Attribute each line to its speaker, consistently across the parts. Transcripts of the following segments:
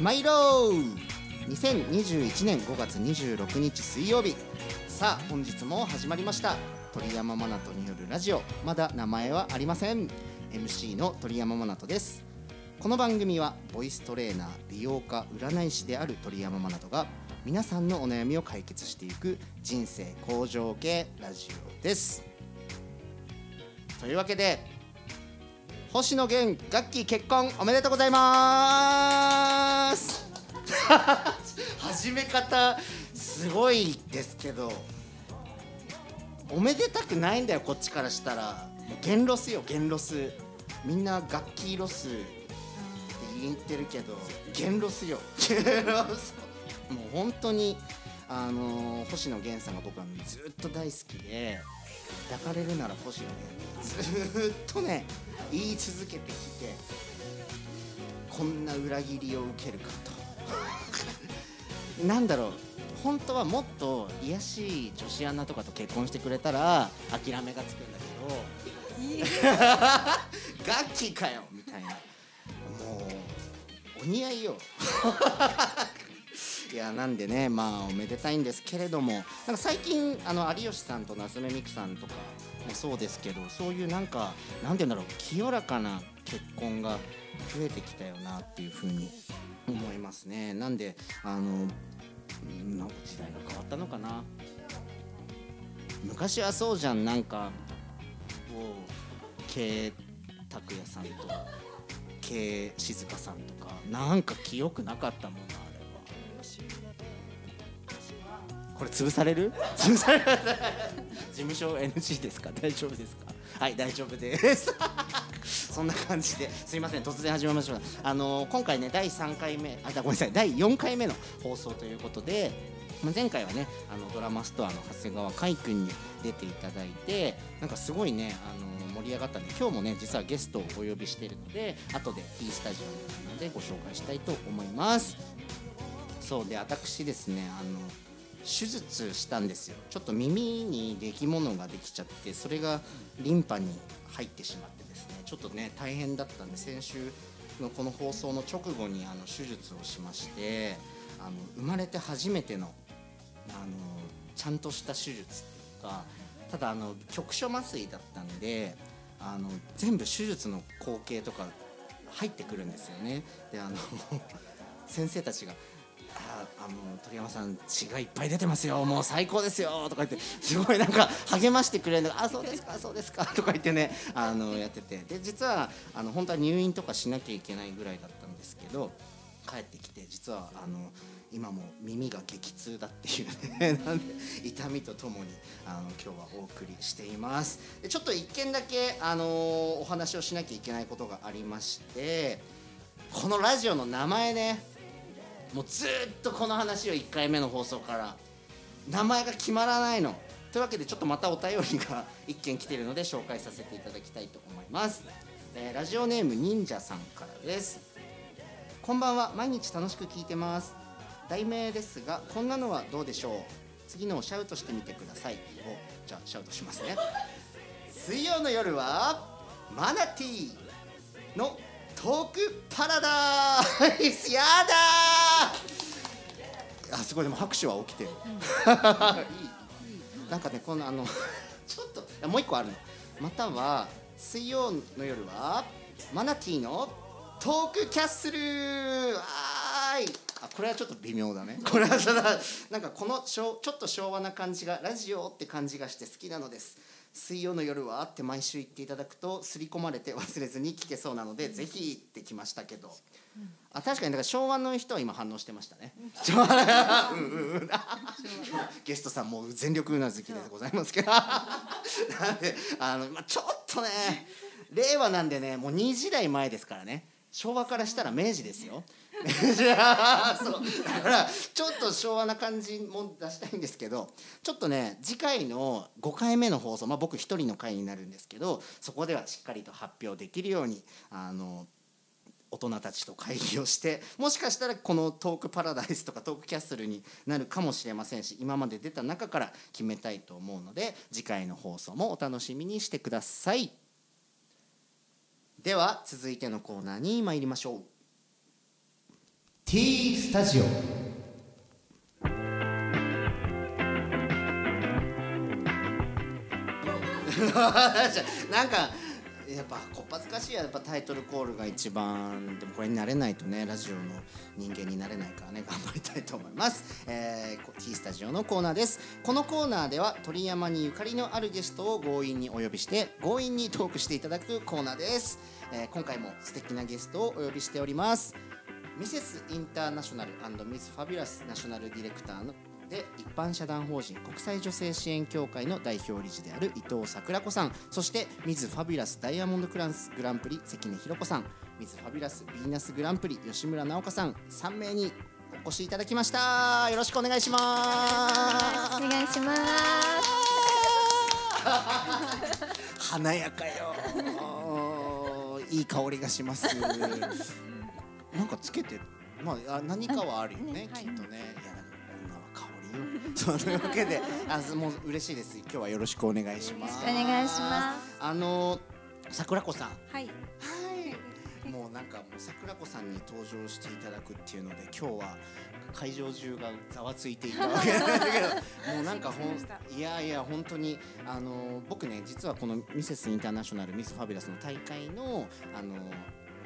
Speaker 1: 参ろう。2021年5月26日水曜日。さあ本日も始まりました。鳥山マナトによるラジオ。まだ名前はありません。MC の鳥山マナトです。この番組はボイストレーナー美容家占い師である鳥山マナトが皆さんのお悩みを解決していく人生向上系ラジオです。というわけで星野源楽器結婚おめでとうございます。始め方すごいですけどおめでたくないんだよこっちからしたら。もうゲンロスよゲンロス。みんな楽器ロスって言ってるけどゲンロスよ。ゲンロス。もう本当にあのー星野源さんが僕はずっと大好きで抱かれるなら星野源ずっとね言い続けてきてこんな裏切りを受けるかと。なんだろう。本当はもっと癒しい女子アナとかと結婚してくれたら諦めがつくんだけど。楽器 かよみたいな。もうお似合いよいやなんでねまあおめでたいんですけれどもなんか最近あの有吉さんと夏目美久さんとかもそうですけどそういうなんかなんて言うんだろう清らかな結婚が増えてきたよなっていうふうに思いますね。なんであのなんか時代が変わったのかな。昔はそうじゃんなんかこう慶拓也さんと慶静香さんとかなんか記憶なかったもんな。これ潰される？潰される事務所 NG ですか？大丈夫ですか？はい大丈夫です。そんな感じで。すいません。突然始めましたあの今回ね第3回目あごめんなさい。第4回目の放送ということでま前回はねあのドラマストアの長谷川海君に出ていただいてなんかすごいねあの盛り上がったんで今日もね実はゲストをお呼びしているので後で T スタジオなのでご紹介したいと思います。そうで私ですねあの手術したんですよ。ちょっと耳に出来物ができちゃってそれがリンパに入ってしまってですね。ちょっとね大変だったんで先週のこの放送の直後にあの手術をしましてあの生まれて初めてのあのちゃんとした手術っていうかただあの局所麻酔だったんであの全部手術の光景とか入ってくるんですよね。であの 先生たちがあの鳥山さん血がいっぱい出てますよ。もう最高ですよ。とか言ってすごいなんか励ましてくれる。のがあそうですかそうですか。とか言ってねあのやってて。で実はあの本当は入院とかしなきゃいけないぐらいだったんですけど帰ってきて実はあの今も耳が激痛だっていうね。なんで痛みとともにあの今日はお送りしています。でちょっと一件だけあのお話をしなきゃいけないことがありましてこのラジオの名前ねもうずっとこの話を1回目の放送から名前が決まらないの。というわけでちょっとまたお便りが1件来てるので紹介させていただきたいと思います、えーラジオネーム忍者さんからです。こんばんは。毎日楽しく聞いてます。題名ですがこんなのはどうでしょう。次のをシャウトしてみてください。おじゃあシャウトしますね。水曜の夜はマナティーのトークパラダイス。やだあすごいでも拍手は起きてる、なんかねこのあの ちょっともう一個あるの。または水曜の夜はマナティーのトークキャッスル。わーい。あこれはちょっと微妙だね。これはちょっとなんかこのちょっと昭和な感じがラジオって感じがして好きなのです。水曜の夜はって毎週言っていただくと刷り込まれて忘れずに聞けそうなので、ぜひってきましたけど、あ確かにだから昭和の人は今反応してましたね。うん。うんうんゲストさんも全力うなずきでございますけど。なんであの、まあ、ちょっとね 令和なんでねもう2時代前ですからね。昭和からしたら明治ですよ。そう。だからちょっと昭和な感じも出したいんですけどちょっとね次回の5回目の放送、まあ、僕一人の回になるんですけどそこではしっかりと発表できるようにあの大人たちと会議をしてもしかしたらこのトークパラダイスとかトークキャッスルになるかもしれませんし今まで出た中から決めたいと思うので次回の放送もお楽しみにしてください。では続いてのコーナーに参りましょう。T スタジオ。なんかやっぱこっぱずかしいやっぱタイトルコールが一番でもこれになれないとねラジオの人間になれないからね頑張りたいと思います、えー、T スタジオのコーナーです。このコーナーでは鳥山にゆかりのあるゲストを強引にお呼びして強引にトークしていただくコーナーです、えー今回も素敵なゲストをお呼びしております。ミセスインターナショナルミズファビュラスナショナルディレクターので一般社団法人国際女性支援協会の代表理事である伊藤桜子さんそしてミズファビュラスダイヤモンドクラスグランプリ関根弘子さんミズファビュラスビーナスグランプリ吉村直香さん3名にお越しいただきました。よろしくお願いします。
Speaker 2: お願いします。
Speaker 1: 華やかよいい香りがします。なんかつけてる。まああ何かはあるよねきっとね。いやなんか女は香りよそう。というわけであもう嬉しいです。今日はよろしくお願いします。
Speaker 2: お願いします。
Speaker 1: あの桜子さん。
Speaker 2: はい。
Speaker 1: はい。もうなんかもう桜子さんに登場していただくっていうので今日は会場中がざわついていたわけなんだけど もうなんかほんいやいや本当にあの僕ね実はこのミセスインターナショナルミスファビュラスの大会のあのなんてい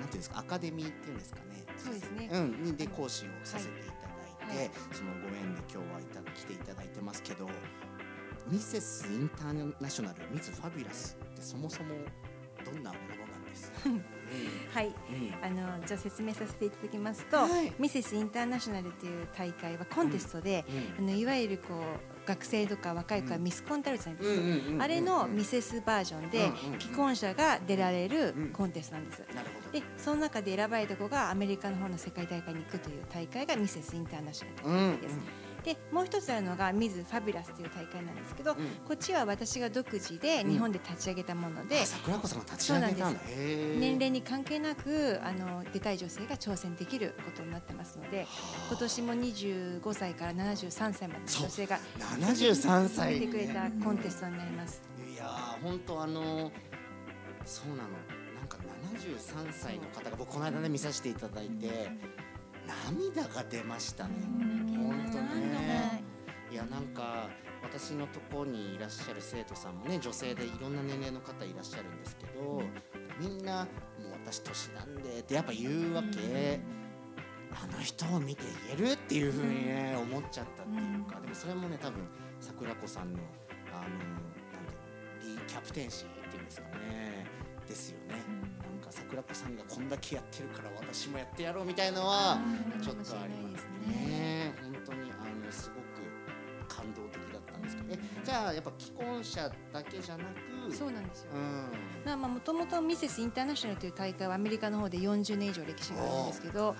Speaker 1: うんですかアカデミーっていうんですかね
Speaker 2: そうですね。
Speaker 1: うん。にで講師をさせていただいて、
Speaker 2: はい。
Speaker 1: そのご縁で今日はいた来ていただいてますけどミセスインターナショナルミスファビュラスってそもそもどんなものなんですか、う ん
Speaker 2: はい。
Speaker 1: うん。
Speaker 2: あのじゃあ説明させていただきますと、
Speaker 1: はい。
Speaker 2: ミセスインターナショナルという大会はコンテストで、
Speaker 1: うん。
Speaker 2: あのいわゆるこう学生とか若い子は
Speaker 1: うん
Speaker 2: ミスコンってあるじゃないですか。あれのミセスバージョンで既婚者が出られる
Speaker 1: うん
Speaker 2: コンテストなんです。でその中で選ばれた子がアメリカの方の世界大会に行くという大会がミセスインターナショナルと
Speaker 1: うん
Speaker 2: いう大会です。でもう一つあるのがミズファビュラスという大会なんですけど、
Speaker 1: うん。
Speaker 2: こっちは私が独自で日本で立ち上げたもので、
Speaker 1: あ桜子さんが立ち上げたん
Speaker 2: で
Speaker 1: へー
Speaker 2: 年齢に関係なくあの出たい女性が挑戦できることになってますので今年も25歳から73歳までの女性が
Speaker 1: 73歳。
Speaker 2: 出てくれたコンテストになります。
Speaker 1: いやー本当あのそうなの。なんか73歳の方が僕この間ね見させていただいて涙が出ましたね。本当ね。いやなんか私のところにいらっしゃる生徒さんもね女性でいろんな年齢の方いらっしゃるんですけどみんなもう私年なんでってやっぱ言うわけ。あの人を見て言えるっていうふうにね思っちゃったっていうかでもそれもね多分桜子さんのあのなんだろうリーキャプテンシーっていうんですかねですよね桜子さんがこんだけやってるから私もやってやろうみたいのはちょっとありますね。本当にあのすごく感動的だったんですけど。えじゃあやっぱ既婚者だけじゃなく？
Speaker 2: そうなんですよ。
Speaker 1: うん。
Speaker 2: まあもともとミセスインターナショナルという大会はアメリカの方で40年以上歴史があるんですけど、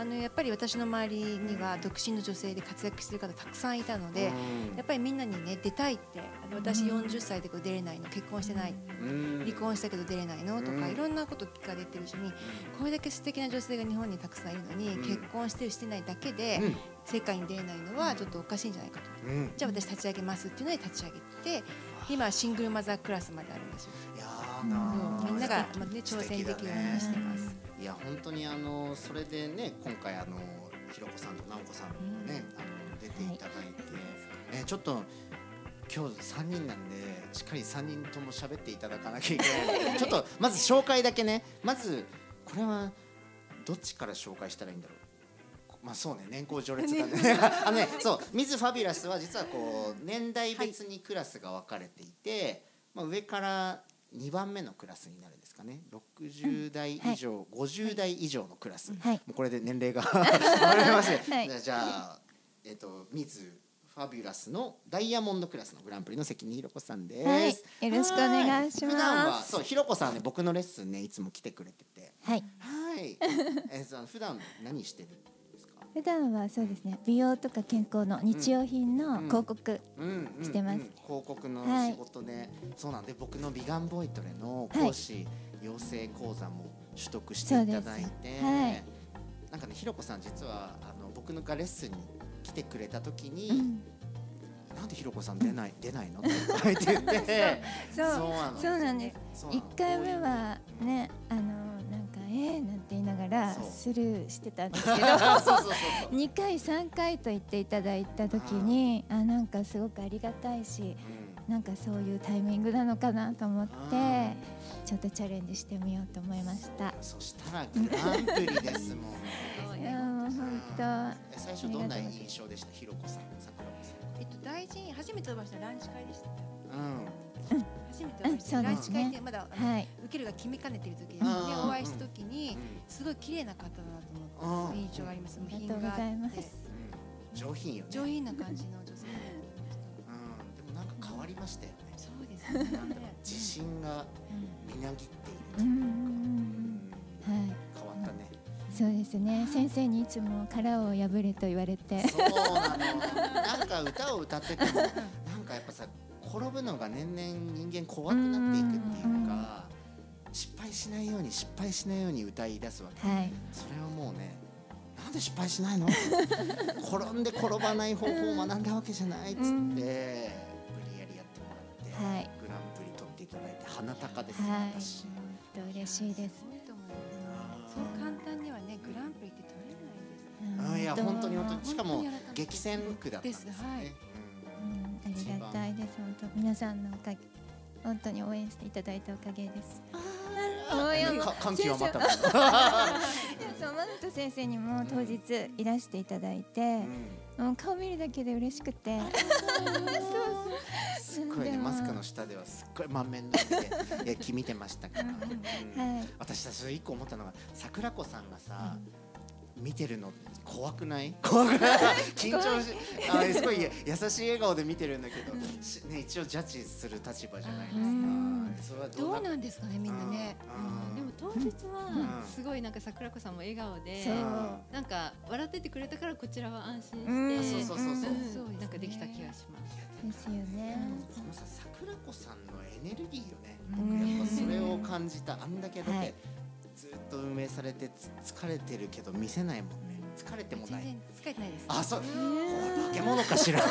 Speaker 2: あのやっぱり私の周りには独身の女性で活躍している方たくさんいたので、やっぱりみんなにね出たいってあの私40歳でこう出れないの結婚してない
Speaker 1: うん。
Speaker 2: 離婚したけど出れないのとか、
Speaker 1: うん
Speaker 2: いろんなこと聞かれてるうちにこれだけ素敵な女性が日本にたくさんいるのに、
Speaker 1: うん。
Speaker 2: 結婚してるしてないだけで、
Speaker 1: うん。
Speaker 2: 世界に出れないのはちょっとおかしいんじゃないかと。
Speaker 1: うん。
Speaker 2: じゃあ私立ち上げますっていうので立ち上げて今はシングルマザークラスまであるんですよ。
Speaker 1: いやーなー
Speaker 2: みんなが、まあね、挑戦できるようにしてます。
Speaker 1: いや本当にあのそれでね今回あのひろこさんと直子さんもね、あの出ていただいて、ねちょっと今日三人なんでしっかり三人とも喋っていただかなきゃいけない。ちょっとまず紹介だけねまずこれはどっちから紹介したらいいんだろう。まあそうね年功序列だね あのねそうミズファビュラスは実はこう年代別にクラスが分かれていて、まあ、上から2番目のクラスになるんですかね。60代以上、50代以上のクラス、
Speaker 2: はい。
Speaker 1: もうこれで年齢が分かります、
Speaker 2: はい。
Speaker 1: じゃあえっとミズファビュラスのダイヤモンドクラスのグランプリの関根ひろ子さんです、
Speaker 3: はい。よろしくお願いします。
Speaker 1: は普段はそうひろ子さんはね僕のレッスンねいつも来てくれてて。
Speaker 3: はい。
Speaker 1: はい。えっと普段何してる？
Speaker 3: 普段はそうですね。美容とか健康の日用品の広告。してます。
Speaker 1: うん広告の
Speaker 3: はい。
Speaker 1: 仕事で、そうなんで僕の美顔ボイトレの講師、養成講座も取得していただいて、
Speaker 3: はい。
Speaker 1: なんかねひろこさん実はあの僕のがレッスンに来てくれた時に、
Speaker 3: うん。
Speaker 1: なんでひろこさん出ない出ないの？って書いて。言って
Speaker 3: そうそうなんです。一回目はね、あのなんかえーなんてらスルーしてたんですけど
Speaker 1: そうそうそうそう。
Speaker 3: 2回3回と言っていただいた時にあなんかすごくありがたいしなんかそういうタイミングなのかなと思ってちょっとチャレンジしてみようと思いました。
Speaker 1: そしたらグランプリですもん。
Speaker 3: いやもう本
Speaker 1: え最初どんな印象でした？ひろこさん桜子さ
Speaker 2: えっと大事に初めてお会いした。ランチ会でした。
Speaker 1: んうん
Speaker 2: 初めてお会いした、
Speaker 3: うん。
Speaker 2: ランチ
Speaker 3: そうですね
Speaker 2: 会ってまだ、
Speaker 3: はい
Speaker 2: 受けるが決めかねてる時で
Speaker 1: あー
Speaker 2: お会いした時にすごい綺麗な方だと思って印象があります。
Speaker 3: ありがとうございます
Speaker 1: 上品よ
Speaker 2: 上品な感じの女性。
Speaker 1: うん。でもなん。か変わりましたよね
Speaker 2: そうですね。
Speaker 1: なん。だろう自信がみなぎっているというか
Speaker 3: はい
Speaker 1: 変わったね
Speaker 3: そうですね先生にいつも殻を破れと言われて
Speaker 1: そうなのなん。か歌を歌っててもなん。かやっぱさ転ぶのが年々人間怖くなっていくっていうか失敗しないように失敗しないように歌い出すわけ。
Speaker 3: はい。
Speaker 1: それはもうねなんで失敗しないの？転んで転ばない方法を学んだわけじゃないっつって、
Speaker 3: うん。
Speaker 1: 無理やりやってもらって、
Speaker 3: はい。
Speaker 1: グランプリ取っていただいて鼻高です、
Speaker 3: はい。
Speaker 1: 私。
Speaker 3: 本当嬉しいです。
Speaker 2: そう簡単にはねグランプリって取れないです。
Speaker 1: あいや本当。に本当に。しかも激戦区だったんですよね。
Speaker 2: です。はい。
Speaker 3: うんありがたいです。本当皆さんのおかげ本当に応援していただいたおかげです。
Speaker 1: うん
Speaker 3: 応援
Speaker 1: か感極まった
Speaker 3: そうマナト先生にも当日いらしていただいて、
Speaker 1: うん。
Speaker 3: もう顔見るだけで嬉しくて。
Speaker 1: すっごいねマスクの下ではすっごい満面の笑みでいや気見てましたから、うん。
Speaker 3: はい。
Speaker 1: 私たち一個思ったのが桜子さんがさ、見てるの怖くない？怖くない？緊張しあすごい優しい笑顔で見てるんだけど、しね、一応ジャッジする立場じゃないですか、ど
Speaker 2: どう
Speaker 1: うな
Speaker 2: なんですかねみんなね。
Speaker 1: うん。
Speaker 4: でも当日は
Speaker 1: うん。
Speaker 4: すごいなんか桜子さんも笑顔で、なんか笑っててくれたからこちらは安心
Speaker 3: うん。
Speaker 4: して、
Speaker 1: そうそうそう。そう
Speaker 4: なんかできた気がします。
Speaker 3: ですよね。
Speaker 1: このさ桜子さんのエネルギーよね、
Speaker 3: うん。
Speaker 1: 僕やっぱそれを感じたあんだけだって、
Speaker 3: はい
Speaker 1: ずっと運営されてつ疲れてるけど見せないもんね疲れてもない
Speaker 2: 疲れてないです。
Speaker 1: あそう、これ化け物かしら い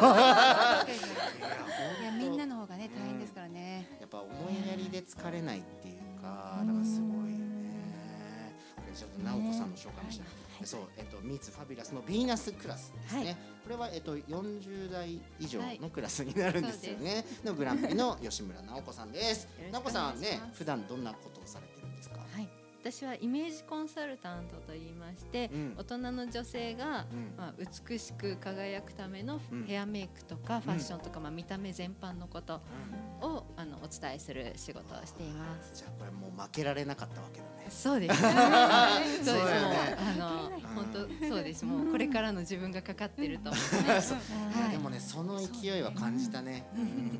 Speaker 1: や
Speaker 2: みんなの方がね大変ですからね。
Speaker 1: やっぱ思いやりで疲れないっていうか、だからすごいよね。これちょっと直子さんの紹介もしたい。そう、えっと、ミーツファビュラスのヴィーナスクラスですね。
Speaker 3: はい
Speaker 1: これは、えっと、40代以上のクラスになるんですよね。のグランプリの吉村直子さんです。直子さんはね普段どんなことをされてるんですか？
Speaker 3: はい
Speaker 4: 私はイメージコンサルタントと言いまして、
Speaker 1: うん
Speaker 4: 大人の女性が、
Speaker 1: うん
Speaker 4: まあ、美しく輝くための
Speaker 1: うん
Speaker 4: ヘアメイクとかファッションとか、まあ、見た目全般のことをあのお伝えする仕事をしています。
Speaker 1: じゃあ、これもう負けられなかったわけだね。
Speaker 4: そうです。そうです。もうあの本当そうです。もうこれからの自分がかかってると。
Speaker 1: そうでもねその勢いは感じたね。うん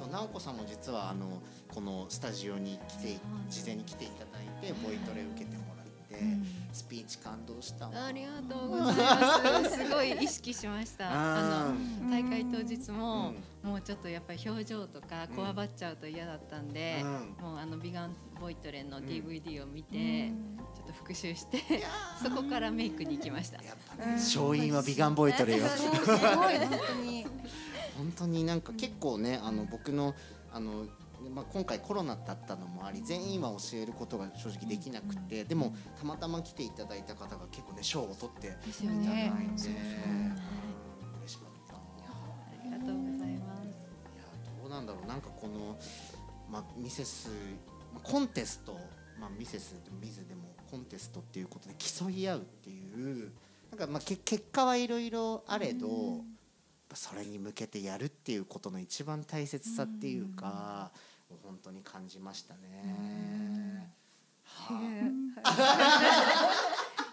Speaker 1: そう直子さんも実はあのこのスタジオに来て事前に来ていただいてボイトレ受けてもらって、スピーチ感動したわ。
Speaker 4: ありがとうございます。すごい意識しました。あ
Speaker 1: う
Speaker 4: の大会当日も、
Speaker 1: う
Speaker 4: もうちょっとやっぱり表情とかこわばっちゃうと嫌だったんで、
Speaker 1: うん
Speaker 4: もうあのビガンボイトレの
Speaker 1: ん
Speaker 4: DVD を見て、ちょっと復習して、そこからメイクに行きました。
Speaker 1: やっぱね勝因は美顔ボイトレよ。
Speaker 2: すごい本当に。
Speaker 1: 本当になんか結構ねあの僕のあのまあ、今回コロナだったのもあり全員は教えることが正直できなくてでもたまたま来ていただいた方が結構ね賞を取っていただいて、嬉しかった。
Speaker 4: ありがとうございます。
Speaker 1: いやどうなんだろう。なんかこの、まあ、ミセスまあコンテスト、まあ、ミセスでもミズでもコンテストっていうことで競い合うっていうなんかまあけ結果はいろいろあれど、やっぱそれに向けてやるっていうことの一番大切さっていうか、もう本当に感じましたね。は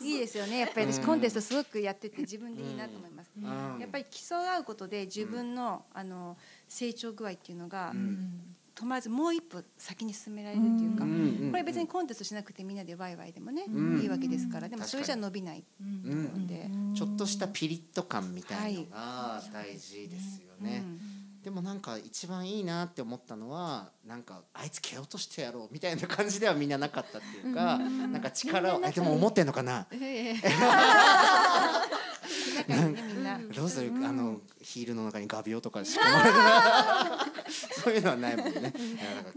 Speaker 1: い
Speaker 2: いですよね。やっぱり私コンテストすごくやってて自分でいいなと思います。
Speaker 1: うん。
Speaker 2: やっぱり競い合うことで自分のあの成長具合っていうのが止まらずもう一歩先に進められるっていうか。
Speaker 1: うん。うん。うん
Speaker 2: これ別にコンテストしなくてみんなでワイワイでもね、
Speaker 1: うん。
Speaker 2: いいわけですから。でもそれじゃ伸びない
Speaker 1: うん。
Speaker 2: ので、
Speaker 1: ちょっとしたピリッと感みたいのが大事ですよね。
Speaker 2: うん
Speaker 1: でもなんか一番いいなって思ったのはなんかあいつ蹴落としてやろうみたいな感じではみんななかったっていうかなんか力をえでも思ってんのかな？
Speaker 4: ええ
Speaker 2: 仲いいねみんな。
Speaker 1: どうする？あのヒールの中に画鋲とか仕込まれてそういうのはないもんね。なんか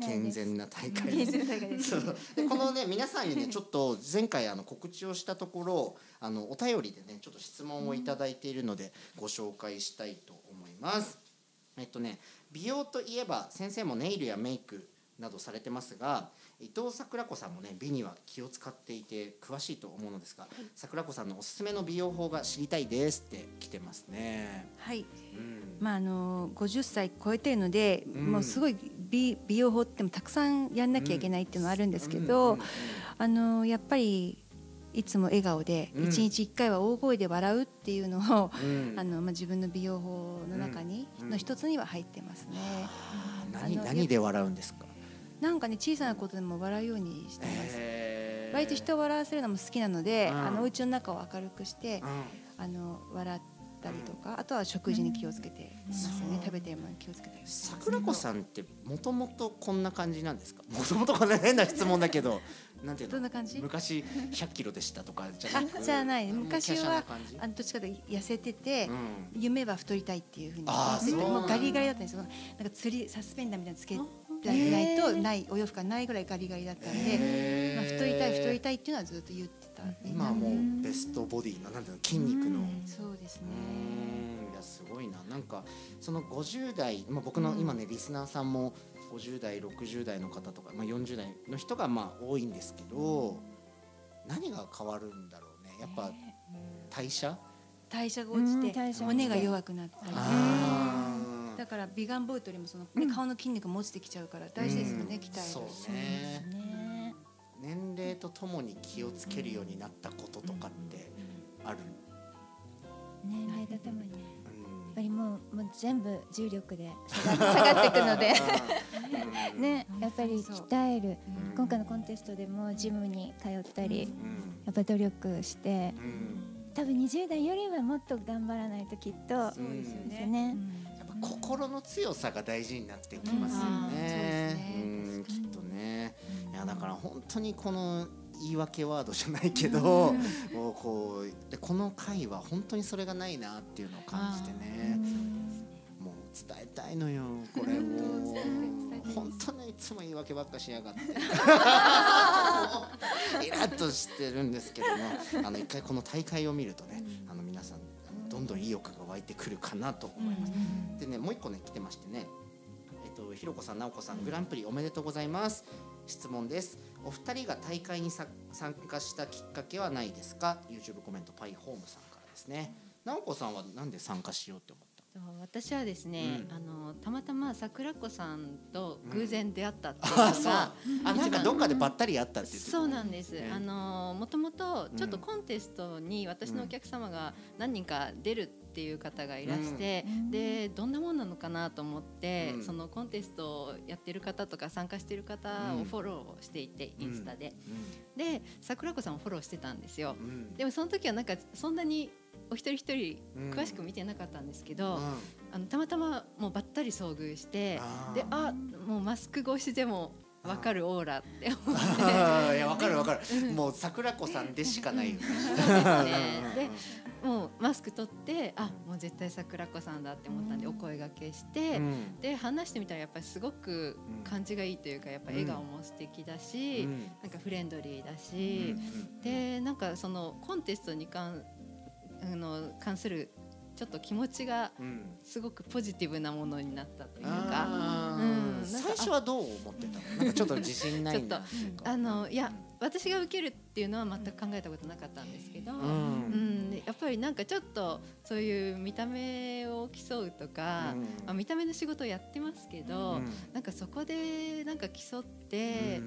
Speaker 1: 健全な大会で。す
Speaker 2: 健全な大会です
Speaker 1: そう。でこのね皆さんにねちょっと前回あの告知をしたところあのお便りでねちょっと質問をいただいているのでご紹介したいと思います。えっとね美容といえば先生もネイルやメイクなどされてますが伊藤桜子さんもね美には気を使っていて詳しいと思うのですが桜子さんのおすすめの美容法が知りたいですって来てますね。
Speaker 2: はい。
Speaker 1: うん。
Speaker 2: まああの50歳超えてるので、
Speaker 1: うん。
Speaker 2: もうすごい美美容法ってもたくさんやんなきゃいけないっていうのはあるんですけ
Speaker 1: うん
Speaker 2: ど、
Speaker 1: うん。
Speaker 2: あのやっぱりいつも笑顔で
Speaker 1: うん
Speaker 2: 一日一回は大声で笑うっていうのを、
Speaker 1: うん
Speaker 2: あのまあ自分の美容法の中に、
Speaker 1: うん
Speaker 2: の一つには入ってますね。
Speaker 1: 何何で笑うんですか？
Speaker 2: なんかね小さなことでも笑うようにしてます。割と人を笑わせるのも好きなので、
Speaker 1: うん
Speaker 2: あのお家の中を明るくして
Speaker 1: う、ん
Speaker 2: あの笑ったりとか、あとは食事に気をつけてますよね。食べてるものに気をつけたり。
Speaker 1: 桜子さんってもともとこんな感じなんですか？もともとこんな変な質問だけどなんていうの？
Speaker 2: どんな感じ？
Speaker 1: 昔100キロでしたとかじゃなく
Speaker 2: あじゃない。昔はあのどっちかというと痩せてて、
Speaker 1: うん。
Speaker 2: 夢は太りたいっていうふうに。もうガリガリだったんですよ。なんか釣りサスペンダーみたいなのつけないとないお洋服がないぐらいガリガリだったんで、まあ、太りたい太りたいっていうのはずっと言ってた、ね、
Speaker 1: 今はもうベストボディのなんていうの筋肉の。
Speaker 2: うんそうですね。
Speaker 1: うん。いやすごいな。なんかその50代、まあ、僕の今ねリスナーさんも50代60代の方とか、まあ、40代の人がまあ多いんですけど何が変わるんだろうね。やっぱ代謝？
Speaker 2: 代謝が落
Speaker 3: うん
Speaker 2: ちて。骨が弱くなったり。だから美顔ボートよりもその、ね顔の筋肉も落ちてきちゃうから大事ですよね、
Speaker 1: うん。
Speaker 2: 鍛える
Speaker 1: そうね。
Speaker 3: ですね
Speaker 1: 年齢とともに気をつけるようになったこととかってある、
Speaker 3: 年齢とともにぱりもうもう全部重力で下 が下がっていくので。
Speaker 1: うん。
Speaker 3: ねやっぱり鍛える。
Speaker 1: うん。
Speaker 3: 今回のコンテストでもジムに通ったり
Speaker 1: うん。
Speaker 3: やっぱ努力して
Speaker 1: うん。
Speaker 3: 多分20代よりはもっと頑張らないときっと
Speaker 2: そうですよね。
Speaker 3: ね。
Speaker 1: やっぱ心の強さが大事になってきますよ
Speaker 2: うん。そうです
Speaker 1: ね
Speaker 2: ね。
Speaker 1: うんきっとね。いやだから本当にこの言い訳ワードじゃないけど、もうこうでこの回は本当にそれがないなっていうのを感じてね。もう伝えたいのよこれもう本当にいつも言い訳ばっかしやがって。イラッとしてるんですけども、あの一回この大会を見るとね、あの皆さんどんどん意欲が湧いてくるかなと思います。でねもう一個ね来てましてね。えっとひろこさん直子さんグランプリおめでとうございます。質問ですお二人が大会にさ参加したきっかけはないですか？YouTube コメントパイホームさんからですね。直子さんはなんで参加しようって思った？
Speaker 4: 私はですね、
Speaker 1: うん。
Speaker 4: あのたまたま桜子さんと偶然出会ったっていうの
Speaker 1: あそう。
Speaker 4: が、
Speaker 1: あなんかどっかでばったり会ったって言ってた。
Speaker 4: そうなんです、
Speaker 1: ね
Speaker 4: あのもともとちょっと
Speaker 1: うん。
Speaker 4: コンテストに私のお客様が何人か出るっていう方がいらして、
Speaker 3: うん。
Speaker 4: でどんなもんなのかなと思って、
Speaker 1: うん。
Speaker 4: そのコンテストをやってる方とか参加してる方をフォローしていて、インスタで。で桜子さんをフォローしてたんですよ。でもその時はなんかそんなにお一人一人
Speaker 1: うん。
Speaker 4: 詳しく見てなかったんですけど、
Speaker 1: うん。
Speaker 4: あのたまたまもうばったり遭遇して
Speaker 1: あー。
Speaker 4: であもうマスク越しでも分かるオーラって思って。
Speaker 1: いやわかるわかる。もう桜子さんでしかない。よね
Speaker 4: ね。でもうマスク取ってあもう絶対桜子さんだって思ったんでお声掛けして、
Speaker 1: うん。
Speaker 4: で話してみたらやっぱりすごく感じがいいというかやっぱ笑顔も素敵だし、
Speaker 1: うん。
Speaker 4: なんかフレンドリーだし、でなんかそのコンテストに関あの関するちょっと気持ちが
Speaker 1: うん。
Speaker 4: すごくポジティブなものになったというか。うん。
Speaker 1: 最初はどう思ってたの？なんかちょっと自信ないな
Speaker 4: あのいや私が受けるっていうのは全く考えたことなかったんですけど、
Speaker 1: う
Speaker 4: うん。ん、でやっぱりなんかちょっとそういう見た目を競うとか、
Speaker 1: うん。
Speaker 4: まあ、見た目の仕事をやってますけど、
Speaker 1: うん。
Speaker 4: なんかそこでなんか競って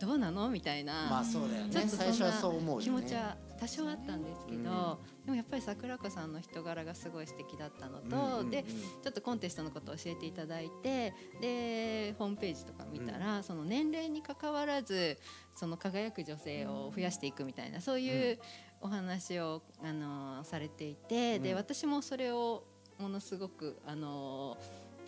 Speaker 4: どうなのみたいな、
Speaker 1: まあそうだよ
Speaker 4: ちょっと
Speaker 1: ね最初はそう思う
Speaker 4: 気持ちは多少あったんですけど、でもやっぱり桜子さんの人柄がすごい素敵だったのと、
Speaker 1: うんうんうん。
Speaker 4: でちょっとコンテストのことを教えていただいてでホームページとか見たら、その年齢にかかわらずその輝く女性を増やしていくみたいなそういうお話を、あのされていて、で
Speaker 1: うん。
Speaker 4: 私もそれをものすごくあの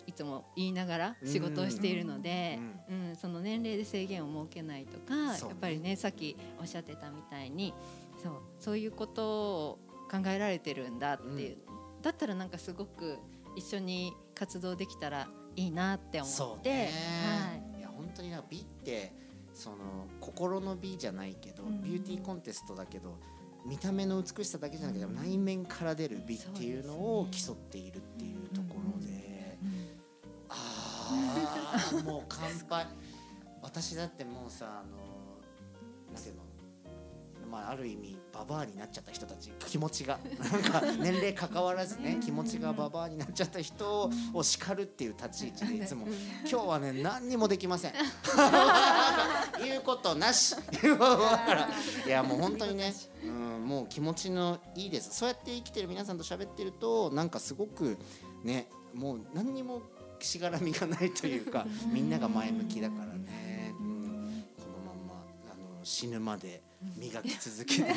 Speaker 4: いつも言いながら仕事をしているので、うん。その年齢で制限を設けないとか、
Speaker 1: ね。
Speaker 4: やっぱりねさっきおっしゃってたみたいにそうそういうことを考えられてるんだっていう、だったらなんかすごく一緒に活動できたらいいなって思って、はい。
Speaker 1: い、や本当にな美ってその心の美じゃないけど、
Speaker 3: うん。
Speaker 1: ビューティーコンテストだけど見た目の美しさだけじゃなくて内面から出る美っていうのを競っているっていうところで、ああもう乾杯。私だってもうさあのなんていうの？まあ、ある意味ババアになっちゃった人たち気持ちが。なんか年齢関わらずね気持ちがババアになっちゃった人を叱るっていう立ち位置でいつも。今日はね何にもできません。言うことなし。いやもう本当にね、うん、もう気持ちのいいです。そうやって生きてる皆さんと喋ってるとなんかすごくねもう何にもしがらみがないというかみんなが前向きだからね、うん、このまんまあの死ぬまで磨き続けてね、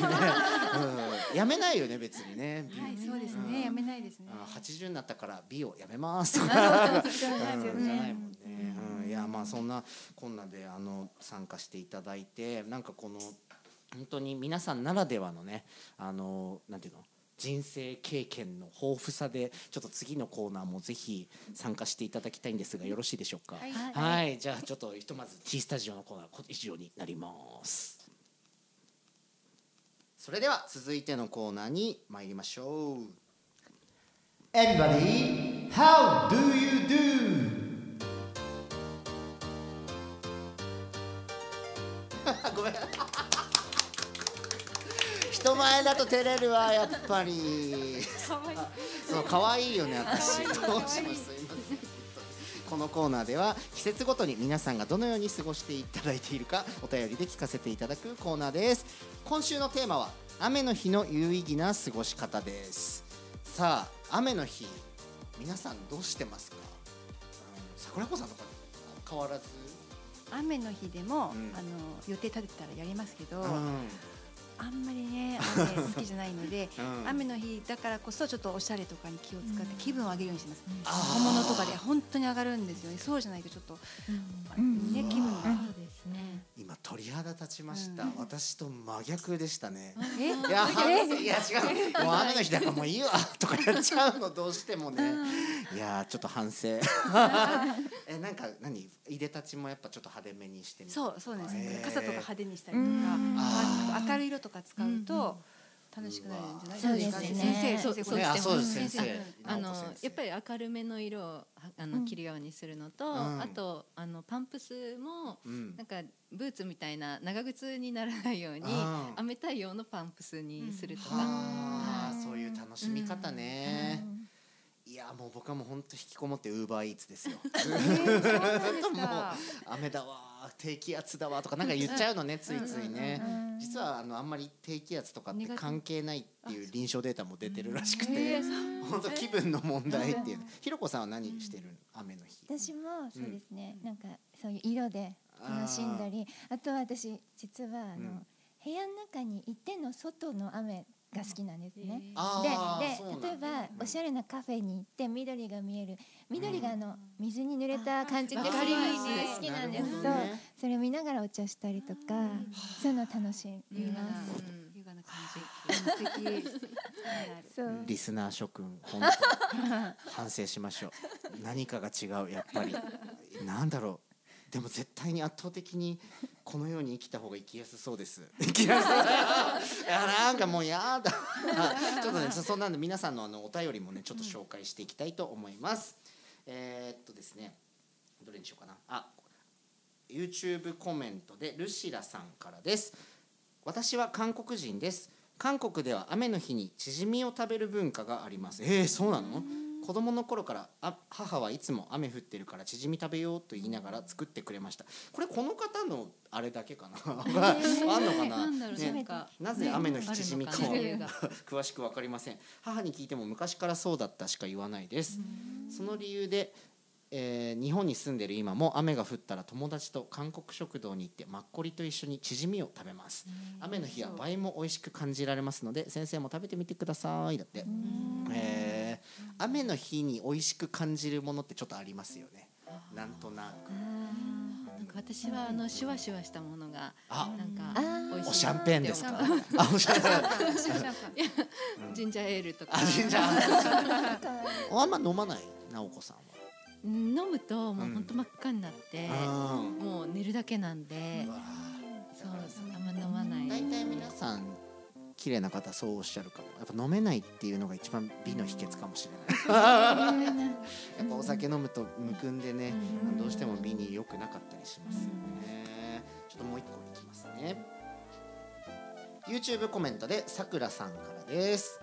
Speaker 1: うん、やめないよね別にね、
Speaker 2: はい、そうです
Speaker 1: うん。
Speaker 2: ね。やめないですね。
Speaker 1: あ80になったから美をやめます。とかじゃない
Speaker 3: ね
Speaker 1: もんね、うん、いやまあそんなこんなであの参加していただいてなんかこの本当に皆さんならではのねあのなんていうの？人生経験の豊富さでちょっと次のコーナーもぜひ参加していただきたいんですがよろしいでしょうか？
Speaker 2: はい。
Speaker 1: はい、じゃあちょっとひとまず T スタジオのコーナーこ以上になりますそれでは続いてのコーナーに参りましょう。
Speaker 5: Everybody, how do you do?
Speaker 1: ごめん。人前だと照れるわやっぱり。そう可愛いよね私。どうします？このコーナーでは季節ごとに皆さんがどのように過ごしていただいているかお便りで聞かせていただくコーナーです。今週のテーマは雨の日の有意義な過ごし方です。さあ雨の日皆さんどうしてますか、うん、桜子さんとか変わらず？
Speaker 2: 雨の日でも、
Speaker 1: うん。
Speaker 2: あの予定立てたらやりますけど、
Speaker 1: うん
Speaker 2: あんまりね 雨好きじゃないので、
Speaker 1: うん。
Speaker 2: 雨の日だからこそちょっとおしゃれとかに気を使って気分を上げるようにしてます。
Speaker 1: あー。
Speaker 2: 小物とかで本当に上がるんですよね。そうじゃないとちょっと、
Speaker 3: うん。
Speaker 2: ね気分が。
Speaker 4: ですね。
Speaker 1: 今鳥肌立ちました、
Speaker 2: うん。
Speaker 1: 私と真逆でしたね。
Speaker 2: え
Speaker 1: いやいや違う。もう雨の日だからもういいわ。とかやっちゃうのどうしてもね。いやちょっと反省。えなんか何？いでたちもやっぱちょっと派手めにして
Speaker 2: そうそうですね。傘とか派手にしたりとか、明るい色とか使うと楽しくなるんじゃない？
Speaker 3: そう
Speaker 2: ですか。先生、そう
Speaker 1: です
Speaker 2: 先生。
Speaker 1: 先生
Speaker 4: あのやっぱり明るめの色をはあの、
Speaker 3: うん。
Speaker 4: 着るようにするのと、
Speaker 1: うん。
Speaker 4: あとあのパンプスも
Speaker 1: うん。
Speaker 4: なんかブーツみたいな長靴にならないように雨対応のパンプスにするとか、
Speaker 1: はあそういう楽しみ方ね、いやもう僕はもう本当引きこもってウーバーイーツですよ
Speaker 2: えー
Speaker 1: もう
Speaker 2: か。
Speaker 1: 雨だわ低気圧だわとかなんか言っちゃうのねついついね。実はあのあんまり低気圧とかって関係ないっていう臨床データも出てるらしく
Speaker 2: え
Speaker 1: て
Speaker 2: ー
Speaker 1: 本当気分の問題っていう。ひろこさんは何してる？雨の日。
Speaker 3: 私もそうですね、なんかそういう色で楽しんだりあとは私実はあの、
Speaker 1: うん。
Speaker 3: 部屋の中にいての外の雨が好きなんですね。でで例えばおしゃれなカフェに行って緑が見える。緑があの水に濡れた感じがすごい
Speaker 2: あ
Speaker 3: 好きなんです。そう。それを見ながらお茶したりとかそういうの楽しみます。
Speaker 2: 優雅な感じ。
Speaker 1: リスナー諸君本当反省しましょう。何かが違うやっぱり。なんだろうでも絶対に圧倒的にこのように生きた方が生きやすそうです。生きやすい。いやなんかもうやだ。ちょっとねそんなんで皆さんのあのお便りもねちょっと紹介していきたいと思います、えーっとですねどれにしようかな。あ YouTube コメントでルシラさんからです。私は韓国人です。韓国では雨の日にチヂミを食べる文化があります。えー、そうなの？子供の頃からあ母はいつも雨降ってるからチヂミ食べようと言いながら作ってくれました。これこの方のあれだけかな。あんのかな？ね。
Speaker 4: な
Speaker 1: ぜ雨の日
Speaker 4: ね
Speaker 1: チヂミか。は 詳しく分かりません。母に聞いても昔からそうだったしか言わないです。その理由で、えー日本に住んでる今も雨が降ったら友達と韓国食堂に行ってマッコリと一緒にチヂミを食べます。雨の日は倍も美味しく感じられますので先生も食べてみてください。だって。えー雨の日に美味しく感じるものってちょっとありますよね。なんとなく。
Speaker 4: なんか私はあのシュワシュワしたものが
Speaker 1: あ。
Speaker 4: なんか美味しい
Speaker 1: おシャンペーンですか？あおシャンペーン。
Speaker 4: ジンジャーエールとか。
Speaker 1: あジンジャー あんま飲まない？直子さんは。
Speaker 4: 飲むともう本当真っ赤になって、
Speaker 1: うん
Speaker 4: もう寝るだけなんで、そうあんま飲まない。
Speaker 1: 大体皆さん綺麗な方そうおっしゃるかも。やっぱ飲めないっていうのが一番美の秘訣かもしれない。やっぱお酒飲むとむくんでね、どうしても美に良くなかったりしますよね、ちょっともう一個いきますね。YouTube コメントでさくらさんからです。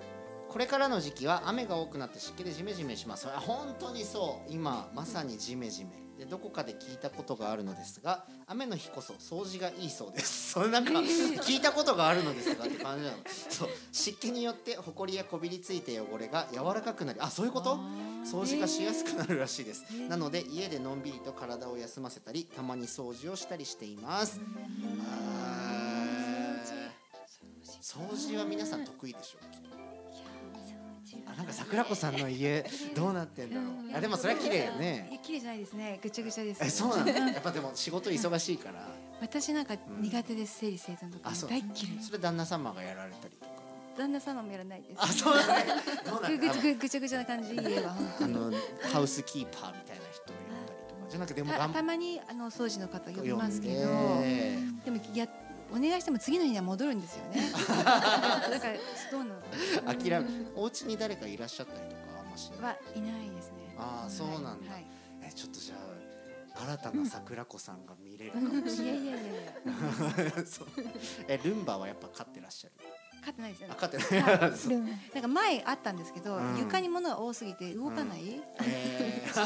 Speaker 1: これからの時期は雨が多くなって湿気でジメジメします。あ本当にそう。今まさにジメジメでどこかで聞いたことがあるのですが雨の日こそ掃除がいいそうです。それなんか聞いたことがあるのですがって感じなの。そう湿気によってホコリやこびりついて汚れが柔らかくなりあそういうこと？掃除がしやすくなるらしいです。なので家でのんびりと体を休ませたりたまに掃除をしたりしています。掃除は皆さん得意でしょうきっとあなんか桜子さんの家どうなってんだろう。あでもそれは綺麗よ
Speaker 2: い
Speaker 1: ね
Speaker 2: や綺麗じゃないですね。ぐちゃぐちゃです
Speaker 1: えそうなの？やっぱでも仕事忙しいから。
Speaker 2: 私なんか苦手です整理整頓とか。
Speaker 1: あそう。
Speaker 2: 大っ嫌い。
Speaker 1: それ旦那様がやられたりとか？
Speaker 2: 旦那様もやらないです。
Speaker 1: あそうなんだどうなんだ
Speaker 2: ぐぐちゃぐちゃな感じ家は。
Speaker 1: あのハウスキーパーみたいな人を呼んだりとか。じゃなくてでも
Speaker 2: たまにあの掃除の方呼びますけど。
Speaker 1: で。
Speaker 2: もやお願いしても次の日には戻るんですよね。だからどうなの？か
Speaker 1: 諦めお家に誰かいらっしゃったりとかあんまし。ない
Speaker 2: はいないですね。
Speaker 1: あーそうなんだ。
Speaker 2: はい。
Speaker 1: えちょっとじゃあ新たな桜子さんが見れるかもし
Speaker 2: い。や
Speaker 1: れない
Speaker 2: いやいやいや。
Speaker 1: そう。えルンバはやっぱ飼ってらっしゃる？
Speaker 2: 勝ってないですよ
Speaker 1: あ飼ってない。
Speaker 2: なんか前あったんですけど、
Speaker 1: うん。
Speaker 2: 床に物が多すぎて動かない、
Speaker 1: そ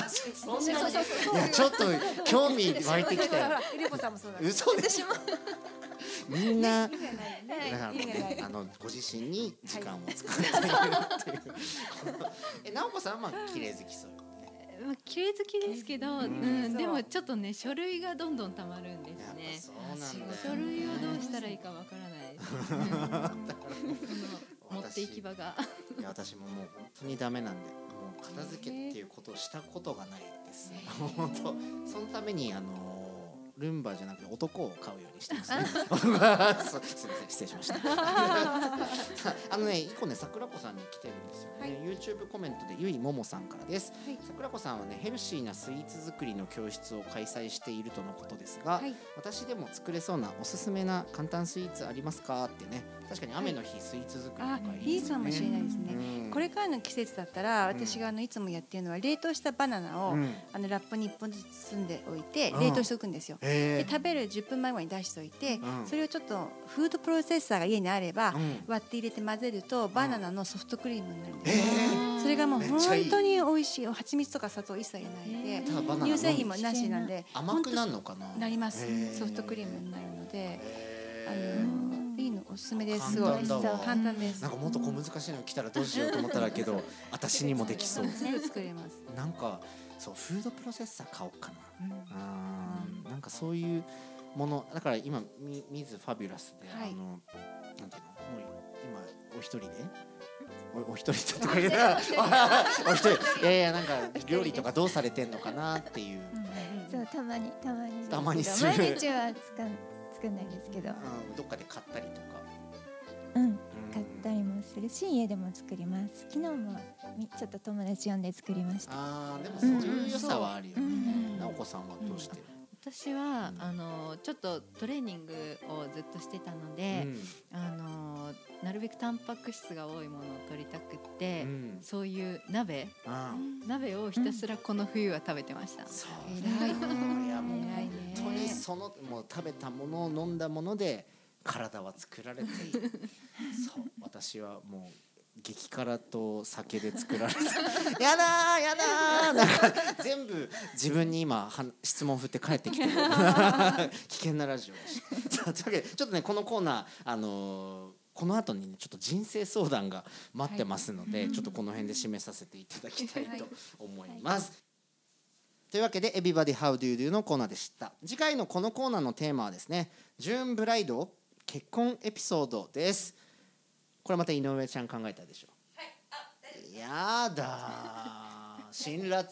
Speaker 1: ん。
Speaker 2: そう
Speaker 1: なに
Speaker 2: そうそう。
Speaker 1: いやちょっと興味湧いてきたよ
Speaker 2: エレコさんもそうだ。
Speaker 1: 嘘でしょみんなだからあのご自身に時間を使っているっていう。え、直子さんはまあ綺麗好きそうよね。
Speaker 4: まあ綺麗好きですけど、
Speaker 1: う
Speaker 4: うんでもちょっとね書類がどんどん溜まるんです
Speaker 1: やっぱ
Speaker 4: ね。
Speaker 1: そうなんだよね。
Speaker 4: 書類をどうしたらいいかわからない持っていき場が。
Speaker 1: いや私ももう本当にダメなんで、もう片付けっていうことをしたことがないです。本当そのためにあのルンバじゃなくて男を飼うようにしてますね。すみません失礼しました。あのね一個ね桜子さんに来てるんですよね。
Speaker 2: はい
Speaker 1: YouTube コメントでゆいももさんからです。
Speaker 2: はい
Speaker 1: 桜子さんはねヘルシーなスイーツ作りの教室を開催しているとのことですが、
Speaker 2: はい
Speaker 1: 私でも作れそうなおすすめな簡単スイーツありますか？ってね確かに雨の日スイーツ作りとか
Speaker 2: あ
Speaker 1: いい
Speaker 2: いいかもしれないですね、
Speaker 1: うん。
Speaker 2: これからの季節だったら私があのいつもやってるのは冷凍したバナナを、
Speaker 1: うん。
Speaker 2: あのラップに1本ずつ包んでおいて
Speaker 1: うん。
Speaker 2: 冷凍しておくんですよ。
Speaker 1: へ
Speaker 2: で食べる10分前に出しておいて、
Speaker 1: うん。
Speaker 2: それをちょっとフードプロセッサーが家にあれば、
Speaker 1: うん。
Speaker 2: 割って入れて混ぜるとバナナのソフトクリームになるんです、それがもう本当に美味しい蜂蜜とか砂糖一切入れないで、乳製品もなしなんで
Speaker 1: 甘くなるのかな。
Speaker 2: なります。ソフトクリームになるので、あのいいのおすすめです。すごい
Speaker 1: 簡単だわ。
Speaker 2: 簡単です。
Speaker 1: なんかもっと小難しいの来たらどうしようと思ったらけ ど私にもできそう。
Speaker 2: すぐ作れます。
Speaker 1: なんかそうフードプロセッサー買おうかな。あーなんかそういうものだから今ミミズファビュラスで、
Speaker 2: はい。
Speaker 1: あのなんていうの？もう今お一人で？おお一人とか言うな お一人。いやいやなんか料理とかどうされてんのかなっていう、
Speaker 3: そうたまにたまに。
Speaker 1: たまにする。
Speaker 3: 毎日はつかん作んないですけど。
Speaker 1: うん、どっかで買ったりとか、
Speaker 3: うん
Speaker 1: うん。
Speaker 3: 買ったりもするし家でも作ります。昨日もみちょっと友達呼んで作りました。
Speaker 1: あーでもそういう良さはあるよね、
Speaker 3: うん
Speaker 1: 直子さんはどうしてる、
Speaker 4: 私は、
Speaker 1: うん。
Speaker 4: あのちょっとトレーニングをずっとしてたので、あのなるべくタンパク質が多いものを取りたくって、
Speaker 1: うん。
Speaker 4: そういう鍋。
Speaker 1: あー。
Speaker 4: 鍋をひたすらこの冬は食べてました。
Speaker 1: そう。
Speaker 2: 偉い。
Speaker 1: いやもうにそのもう食べたものを飲んだもので体は作られている。そう私はもう激辛と酒で作られた。やだーやだーなんか全部自分に今は質問振って帰ってきてる。危険なラジオでしというわけでちょっとねこのコーナーあのーこの後にねちょっと人生相談が待ってますので、ちょっとこの辺で締めさせていただきたいと思います。というわけで「Everybody How Do You Do」のコーナーでした。次回のこのコーナーのテーマはですね「ジューンブライド結婚エピソード」です。これまた井上ちゃん考えたでしょ。はいあやだー辛辣。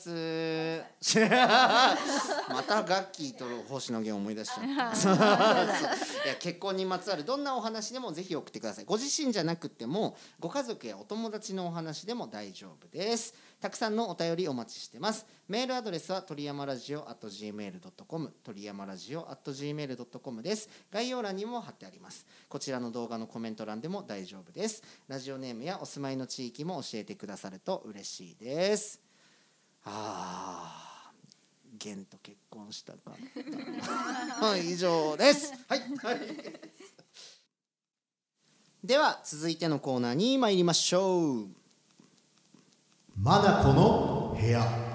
Speaker 1: またガッキーと星野源を思い出しちゃった いや結婚にまつわるどんなお話でもぜひ送ってください。ご自身じゃなくてもご家族やお友達のお話でも大丈夫です。たくさんのお便りお待ちしてます。メールアドレスは鳥山ラジオ at gmail.com 鳥山ラジオ at gmail.com です。概要欄にも貼ってあります。こちらの動画のコメント欄でも大丈夫です。ラジオネームやお住まいの地域も教えてくださると嬉しいですあーゲンと結婚したかった。は い以上です。はい、はい、では続いてのコーナーに参りましょう。
Speaker 5: まだこの部屋。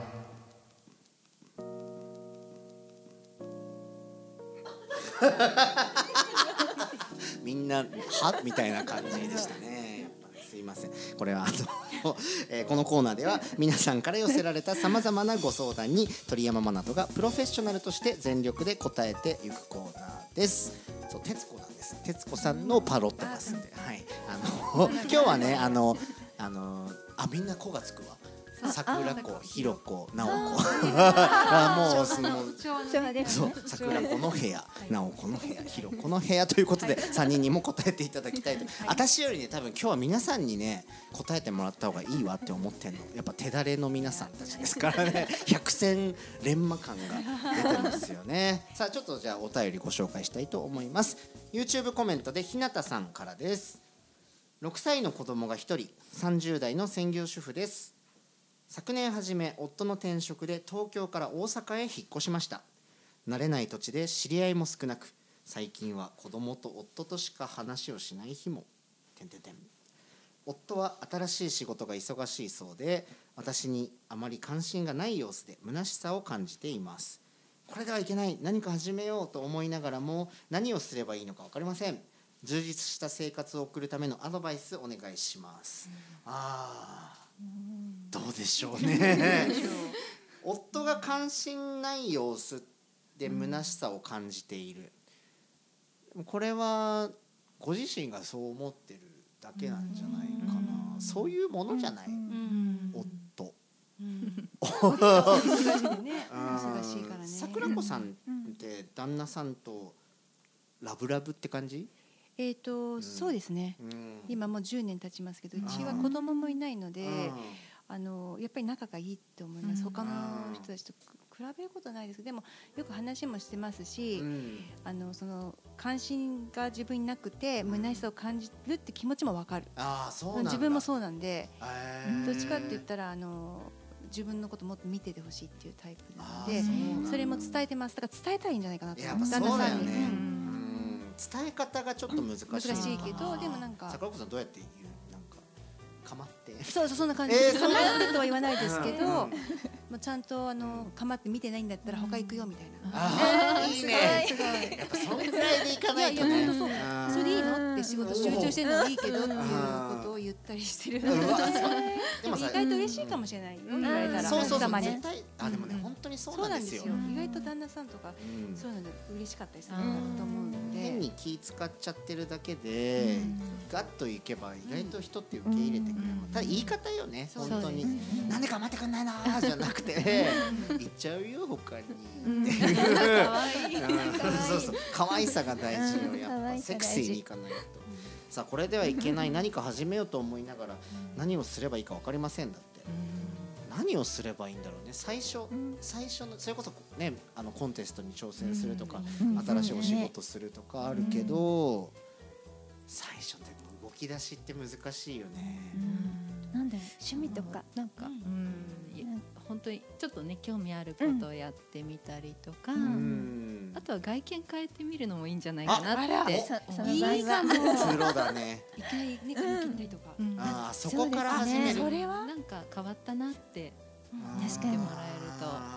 Speaker 1: みんな「は?」みたいな感じでしたね。やっぱねすいません。これはあの、えーこのコーナーでは皆さんから寄せられたさまざまなご相談に鳥山マナトがプロフェッショナルとして全力で答えていくコーナーです。そう徹子なんです。徹子さんのパロってますんではい。あの今日はねあのあのあみんな「子」がつくわ。桜子、ひろこ、なおこ。あもうその
Speaker 3: そう。
Speaker 1: 桜子の部屋直子の部屋ひろ子の部屋ということで3人にも答えていただきたいと、私よりね多分今日は皆さんにね答えてもらった方がいいわって思ってんの。やっぱ手だれの皆さんたちですからね。百戦錬磨感が出てますよね。さあちょっとじゃあお便りご紹介したいと思います。YouTube コメントでひなたさんからです。6歳の子供が1人30代の専業主婦です昨年初め夫の転職で東京から大阪へ引っ越しました。慣れない土地で知り合いも少なく最近は子供と夫としか話をしない日も。てんてんてん。夫は新しい仕事が忙しいそうで私にあまり関心がない様子で虚しさを感じています。これではいけない。何か始めようと思いながらも何をすればいいのか分かりません。充実した生活を送るためのアドバイスお願いします、ああどうでしょうね。夫が関心ない様子で虚しさを感じている、でもこれはご自身がそう思ってるだけなんじゃないかな、そういうものじゃない、夫。
Speaker 2: 忙しいね忙しいからね
Speaker 1: 桜子さん。って旦那さん。とラブラブって感じ、
Speaker 2: えっとそうですね。
Speaker 1: うん。
Speaker 2: 今もう10年経ちますけどうちは子供もいないので
Speaker 1: うん。
Speaker 2: あのやっぱり仲がいいって思います、
Speaker 3: うん。
Speaker 2: 他の人たちと比べることはないです。けどでもよく話もしてますし、
Speaker 1: うん。
Speaker 2: あのその関心が自分になくて虚しさを感じるって気持ちもわかる。
Speaker 1: ああそうなんだ。
Speaker 2: 自分もそうなんでどっちかって言ったらあの自分のこともっと見ててほしいっていうタイプなので
Speaker 1: そ
Speaker 2: れも伝えてます。だから伝えたらいいんじゃないかなと。旦那さんに、
Speaker 1: 伝え方がちょっと難しい、
Speaker 2: 難しいけどでもなんか
Speaker 1: 桜子さんどうやって言うなんかかまって。
Speaker 2: そうそうそんな感じ、
Speaker 1: えー
Speaker 2: 構ってとは言わないですけど、
Speaker 1: うん。
Speaker 2: もうちゃんとあの構って見てないんだったら他行くよみたいな、
Speaker 1: あーいいね。
Speaker 2: すごい。
Speaker 1: やっぱそんぐらいでいかないとね。
Speaker 2: いやいや本当そう。
Speaker 1: うん。
Speaker 2: それでいいのって仕事集中してるのがいいけどっていうことを言ったりしてる。で
Speaker 1: でも
Speaker 2: 意外と嬉しいかもしれない。よ、言われたら
Speaker 1: そうそう。そう絶対あでもね本当にそうなですよ。
Speaker 2: なんんですよ。意外と旦那さんとか
Speaker 1: うん。
Speaker 2: そういうので嬉しかったりする
Speaker 4: うん。
Speaker 2: と思うので
Speaker 1: 変に気使っちゃってるだけでガッといけば意外と人って受け入れてくれる。ただ言い方よね本当に。
Speaker 3: うん。
Speaker 1: なんで構ってくんないの？ーじゃなくて。言っちゃうよ他にってい。ううんそうそう。可愛さが大事よ
Speaker 3: うん。
Speaker 1: やっぱ。セクシーにいかないと。さあこれではいけない。何か始めようと思いながら何をすればいいか分かりませんだって何をすればいいんだろうね。最初最初のそれこそねあのコンテストに挑戦するとか
Speaker 3: うん。
Speaker 1: 新しいお仕事するとかあるけど最初って動き出しって難しいよね。
Speaker 3: なん。だろう趣味とかなんか。
Speaker 4: うん。いや本当にちょっとね興味あることをやってみたりとか、
Speaker 1: うん。
Speaker 4: あとは外見変えてみるのもいいんじゃないかなって。
Speaker 3: そその
Speaker 2: いい
Speaker 3: 場合
Speaker 2: かも。
Speaker 3: は
Speaker 1: プロだね
Speaker 2: いきなりね髪切ったりとか、
Speaker 4: うん。
Speaker 1: ああそこから始める。
Speaker 2: それは。
Speaker 4: なんか変わったなって
Speaker 3: 確かに
Speaker 4: もらえると。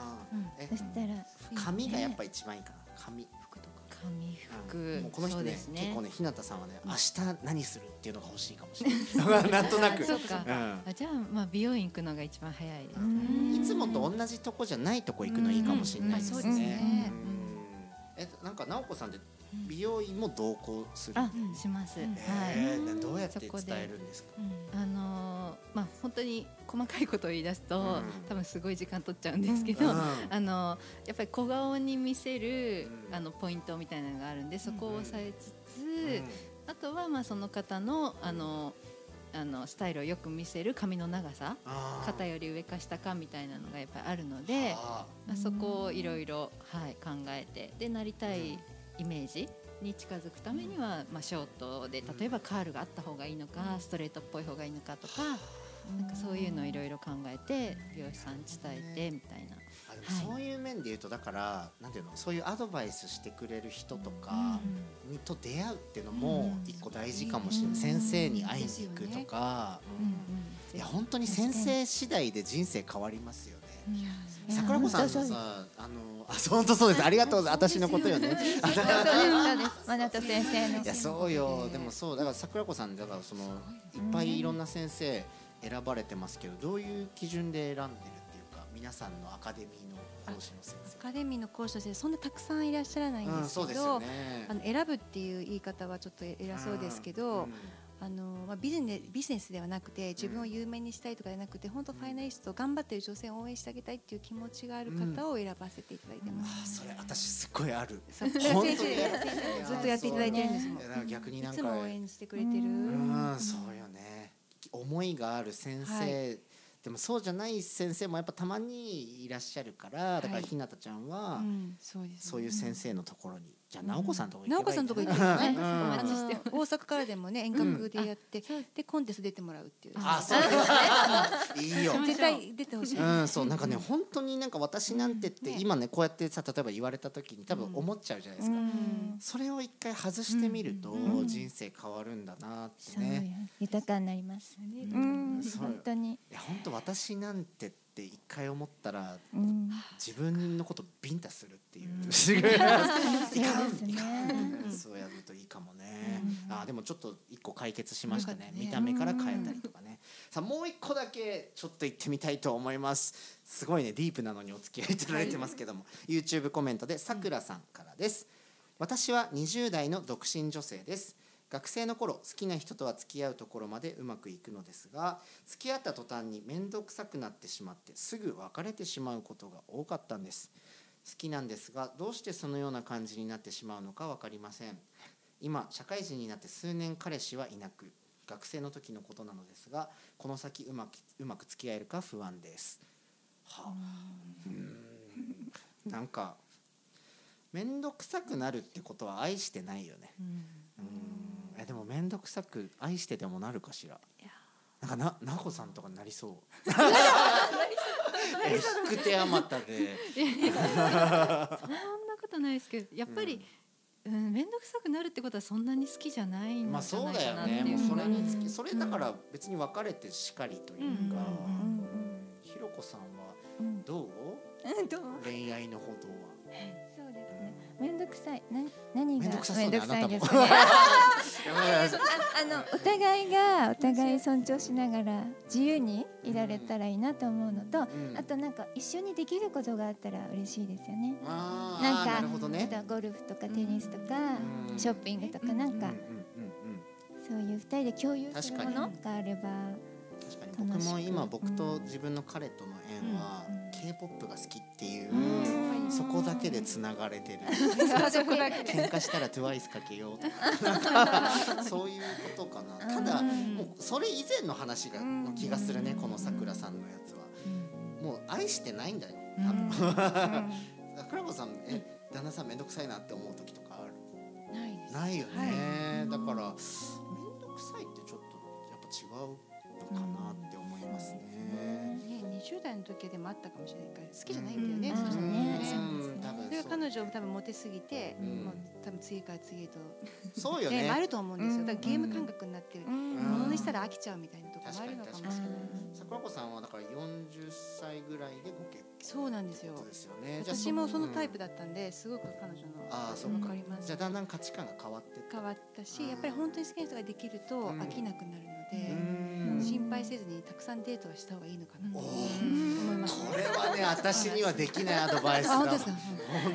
Speaker 1: え
Speaker 3: そしたら
Speaker 1: 髪がやっぱ一番いいかな。髪
Speaker 2: 服。とか
Speaker 4: 髪
Speaker 1: うんこの人ね
Speaker 4: そうです
Speaker 1: 結構ね日向さんはね明日何するっていうのが欲しいかもしれない。なんとなく。
Speaker 4: そうか。
Speaker 1: うん。
Speaker 4: あじゃあまあ美容院行くのが一番早いですね。
Speaker 1: いつもと同じとこじゃないとこ行くのいいかもしれないですね。
Speaker 2: ね。
Speaker 1: うん。えなんか直子さんって美容院も同行する？
Speaker 4: あします、はい。
Speaker 1: えー、どうやって伝えるんですか？
Speaker 4: あのまあ本当に細かいことを言い出すと、
Speaker 1: うん。
Speaker 4: 多分すごい時間取っちゃうんですけど、
Speaker 1: うん。
Speaker 4: あのやっぱり小顔に見せる、
Speaker 1: うん。
Speaker 4: あのポイントみたいなのがあるんでそこを押さえつつ、
Speaker 1: うん。
Speaker 4: あとはまあその方のあのあのスタイルをよく見せる髪の長さ肩より上か下かみたいなのがやっぱりあるので、
Speaker 1: あ。
Speaker 4: まあ、そこをいろいろはい考えてでなりたいイメージに近づくためには、まあ、ショートで例えばカールがあった方がいいのかストレートっぽい方がいいのかとかなんかそういうのをいろいろ考えて美容師さんに伝えてみたいな。
Speaker 1: あでもそういう面で言うとだからなんていうのそういうアドバイスしてくれる人とかにと出会うっていうのも一個大事かもしれない、
Speaker 2: うん
Speaker 1: 先生に会いに行くとか、いや本当に先生次第で人生変わりますよね。桜子さんの
Speaker 3: 本当そうです。
Speaker 1: さあのあ本当そうです。ありがとうございます。私のことよね。
Speaker 3: そうです。そうですマナト先生の
Speaker 1: いやそうよでもそうだから桜子さんだからそのいっぱいいろんな先生選ばれてますけどどういう基準で選んでるっていうか皆さんのアカデミーの講師の先
Speaker 2: アカデミーの講師としてそんなたくさんいらっしゃらない
Speaker 1: 生。うん
Speaker 2: んですけど、
Speaker 1: そうですよね。
Speaker 2: あの選ぶっていう言い方はちょっと偉そうですけど、
Speaker 1: うん
Speaker 2: あのまあ、ビジネビジネスではなくて自分を有名にしたいとかじゃなくて本当ファイナリスト頑張ってる女性を応援してあげたいっていう気持ちがある方を選ばせていただいてま
Speaker 1: あ
Speaker 2: す。
Speaker 1: それ私すっごいある。
Speaker 2: 先生ずっとやっていただいてるんですもん。
Speaker 1: いやだから逆になんか
Speaker 2: いつも応援してくれてる。
Speaker 1: うんそうよね思いがある先生、
Speaker 2: はい。
Speaker 1: でもそうじゃない先生もやっぱたまにいらっしゃるからだから
Speaker 2: はい。
Speaker 1: ひなたちゃんは。
Speaker 2: そう
Speaker 1: いう先生のところにじゃあ直子さんのところ
Speaker 2: 直子さんのとこ行って
Speaker 1: る
Speaker 2: ね、
Speaker 1: うん。
Speaker 2: あの大阪からでもね遠隔でやって、でコンテスト出てもらうっていう。
Speaker 1: あそういいよ
Speaker 2: 絶対出てほしい。
Speaker 1: うん、そうなんかね本当になんか私なんてって今ねこうやってさ例えば言われた時に多分思っちゃうじゃないですか、それを一回外してみると人生変わるんだなってね、
Speaker 3: 豊かになります。うん。
Speaker 1: そう。
Speaker 3: 本当に。
Speaker 1: いや本当私なんてって一回思ったら
Speaker 3: うん。
Speaker 1: 自分のことビンタするっていう、
Speaker 3: そうですね。
Speaker 1: そうやるといいかもね、あでもちょっと一個解決しましたね。見た目から変えたりとかね、さあもう一個だけちょっと行ってみたいと思います。すごいねディープなのにお付き合いいただいてますけども、YouTube コメントでさくらさんからです。私は20代の独身女性です学生の頃好きな人とは付き合うところまでうまくいくのですが付き合った途端に面倒くさくなってしまってすぐ別れてしまうことが多かったんです。好きなんですがどうしてそのような感じになってしまうのか分かりません。今社会人になって数年彼氏はいなく学生の時のことなのですがこの先うまくうまく付き合えるか不安です。はあ。うーんなんか面倒くさくなるってことは愛してないよね。うんえでも面倒くさく愛してでもなるかしら？なんかななほさんとかなりそう。え引く手あまたで。
Speaker 4: そんなことないですけどやっぱり、うん。面倒くさくなるってことはそんなに好きじゃないん
Speaker 1: まあ
Speaker 4: じゃない
Speaker 1: そうだよ
Speaker 4: かなっていう
Speaker 1: ね。もうそれにつ
Speaker 3: うん。
Speaker 1: きそれだから別に別れてしかりというか、
Speaker 4: うん
Speaker 3: うん
Speaker 1: ひろこさんは
Speaker 3: うん。
Speaker 1: どう？
Speaker 3: う んどう？
Speaker 1: 恋愛のほどは
Speaker 3: そうですね面倒くさい。な何が
Speaker 1: 面倒くさそうね
Speaker 3: 面倒くさいです
Speaker 1: あ
Speaker 3: あのお互いがお互い尊重しながら自由にいられたらいいなと思うのと、
Speaker 1: ん。
Speaker 3: あとなんか一緒にできることがあったら嬉しいですよね。なんか
Speaker 1: なね。
Speaker 3: ゴルフとかテニスとか、
Speaker 1: うん。
Speaker 3: ショッピングとかなんか、そういう二人で共有するものがあれば、
Speaker 1: 確かに。僕も今僕と自分の彼との縁は K-POP が好きってい。う
Speaker 3: う
Speaker 1: そこだけでつながれてる
Speaker 2: そこだけ
Speaker 1: 喧嘩したら TWICE かけようとかそうい。うことかなただ
Speaker 3: う
Speaker 1: もうそれ以前の話がの気がするねこのさくらさんのやつはもう愛してない。んだよ多分桜子さんえ旦那さん面倒くさい。なって思う時とかある
Speaker 2: ない。です。
Speaker 1: ない。よ
Speaker 2: は
Speaker 1: ね、だから面倒くさい。ってちょっとやっぱ違うのかなって思い。ますね。
Speaker 2: ね、20代の時はでもあったかもしれないから好きじゃないんだよね、
Speaker 3: うん。
Speaker 2: そしたら
Speaker 3: うん。
Speaker 2: ね。
Speaker 1: うん。多分
Speaker 2: それが彼女も多分モテすぎて、
Speaker 1: うん。
Speaker 2: もう多分次から次へと、
Speaker 1: そうよね。
Speaker 2: ねあると思うんですよ。だからゲーム
Speaker 1: うん
Speaker 2: 感覚になってる、
Speaker 3: うん。
Speaker 2: ものにしたら飽きちゃうみたいなところもあるのかもしれない。
Speaker 1: 桜子さんはだから40歳ぐらいでご結婚
Speaker 2: そうなんですよ。
Speaker 1: すよね。
Speaker 2: 私もそのタイプ
Speaker 1: だ。
Speaker 2: だったんですごく彼女の
Speaker 1: ああ、そうか。
Speaker 2: 分かりま。す。
Speaker 1: じゃあだんだん価値観が変わって。
Speaker 2: 変わったしやっぱり本当に好きな人ができると
Speaker 1: うん。
Speaker 2: 飽きなくなるの
Speaker 1: う
Speaker 2: で、
Speaker 1: ん。
Speaker 2: 心配せずにたくさんデートはした方がいいのかなと
Speaker 1: お
Speaker 2: 思
Speaker 1: ー
Speaker 2: います。
Speaker 1: これはね私にはできないアドバイスだ。
Speaker 2: あ本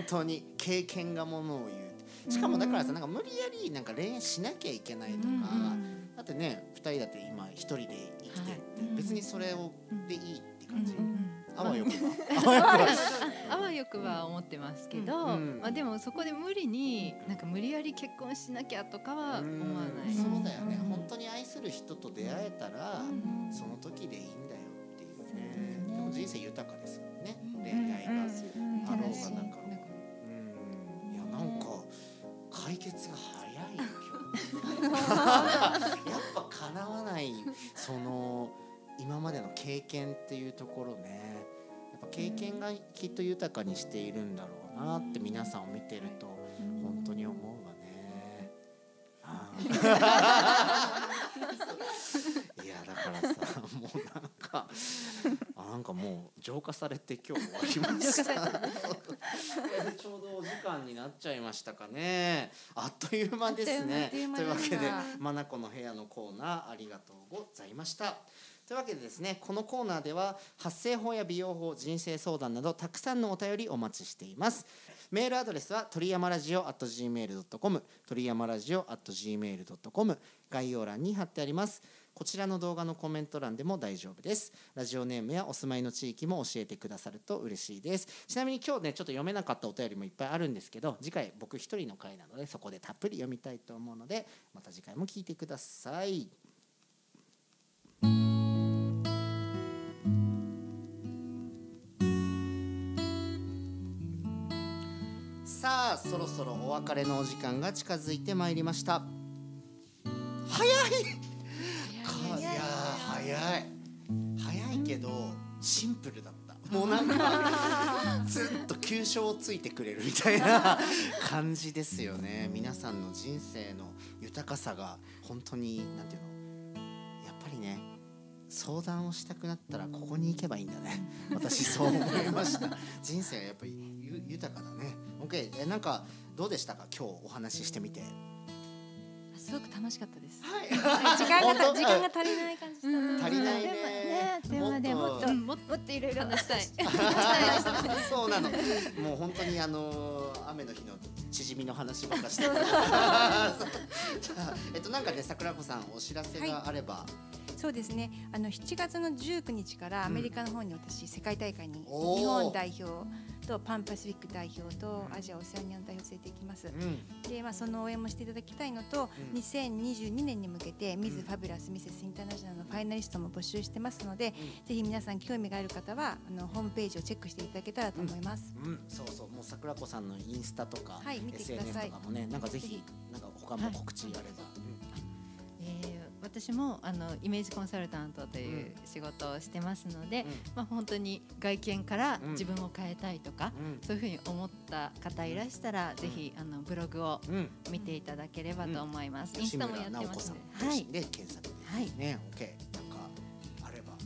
Speaker 2: 当
Speaker 1: に経験がものを言う。しかもだからさなんか無理やりなんか恋愛しなきゃいけないとか、
Speaker 2: うん。
Speaker 1: あってね二人だって今一人で生きてって、
Speaker 4: はい。
Speaker 1: 別にそれをでいいって感じ、あわよくば
Speaker 4: あわよくは思ってますけど、
Speaker 1: うん。
Speaker 4: まあでもそこで無理になんか無理やり結婚しなきゃとかは思わない。
Speaker 1: うん。そうだよね、
Speaker 3: うん。
Speaker 1: 本当に愛する人と出会えたら、
Speaker 3: うん。
Speaker 1: その時でいいんだよっていうね。
Speaker 3: ね。
Speaker 1: でも人生豊かですもんね、
Speaker 4: うん。
Speaker 1: 恋愛が、
Speaker 3: うん。うん。
Speaker 1: あろうがなん。かうん。いやなんか解決が早いよ。今 日やっぱ叶わないその今までの経験っていうところねやっぱ経験がきっと豊かにしているんだろうなって皆さんを見てると本当に思うわね。いやだからさもうなんかあなんかもう浄化されて今日終わりました。ちょうどお時間になっちゃいましたかね。あっという間ですね。
Speaker 2: という
Speaker 1: わけで
Speaker 2: だ
Speaker 1: マナコの部屋のコーナーありがとうございました。というわけでですねこのコーナーでは発声法や美容法人生相談などたくさんのお便りお待ちしています。メールアドレスは鳥山ラジオ at gmail.com 鳥山ラジオ at gmail.com 概要欄に貼ってあります。こちらの動画のコメント欄でも大丈夫です。ラジオネームやお住まいの地域も教えてくださると嬉しいです。ちなみに今日ねちょっと読めなかったお便りもいっぱいあるんですけど次回僕一人の回なのでそこでたっぷり読みたいと思うのでまた次回も聞いてください。あそろそろお別れのお時間が近づいてまいりました。早い！かいやー早い。早いけどシンプルだった。もうなんか ずっと急所をついてくれるみたいな 感じですよね。皆さんの人生の豊かさが本当になんていうの？やっぱりね相談をしたくなったらここに行けばいいんだね。私そう思いました。人生がやっぱりゆ豊かだね。OK えなんかどうでしたか？今日お話ししてみて。
Speaker 2: すごく楽しかったです。
Speaker 1: はい。
Speaker 2: 時間が時間が足りない感じだった。
Speaker 1: 足りないね。
Speaker 3: ねでもねもっと。
Speaker 4: うんもっともっといろいろ話したい。
Speaker 1: そうなの。もう本当にあの雨の日の縮みの話ばっかして。えっとなんかね桜子さんお知らせがあれば。
Speaker 2: そうですね。あの7月の19日からアメリカの方に私、世界大会に日本代表とパンパシフィック代表とアジアオセアニアの代表を連れて行きます。
Speaker 1: うん。
Speaker 2: でまあその応援もしていただきたいのと、
Speaker 1: うん。
Speaker 2: 2022年に向けてミズファビュラスミセスインターナショナルのファイナリストも募集してますので、ぜひ皆さん興味がある方はあのホームページをチェックしていただけたらと思います。
Speaker 1: うん、そうそう、もう桜子さんのインスタとか、
Speaker 2: はい見てくださ
Speaker 1: SNS
Speaker 2: い
Speaker 1: とかもね、なんかぜひなんか他も告知あれば。
Speaker 4: えー私もあのイメージコンサルタントという仕事をしてますので、
Speaker 1: うん。
Speaker 4: まあ本当に外見から
Speaker 1: うん。
Speaker 4: 自分を変えたいとか、
Speaker 1: うん。
Speaker 4: そういうふうに思った方いらしたら、ぜひあのブログを。見ていただければと思います。イン
Speaker 1: 吉
Speaker 4: スタもやってますの
Speaker 1: ん
Speaker 4: で、はい。
Speaker 1: で検索で。
Speaker 4: はい。
Speaker 1: ね、オッケー。なんかあれば。
Speaker 3: は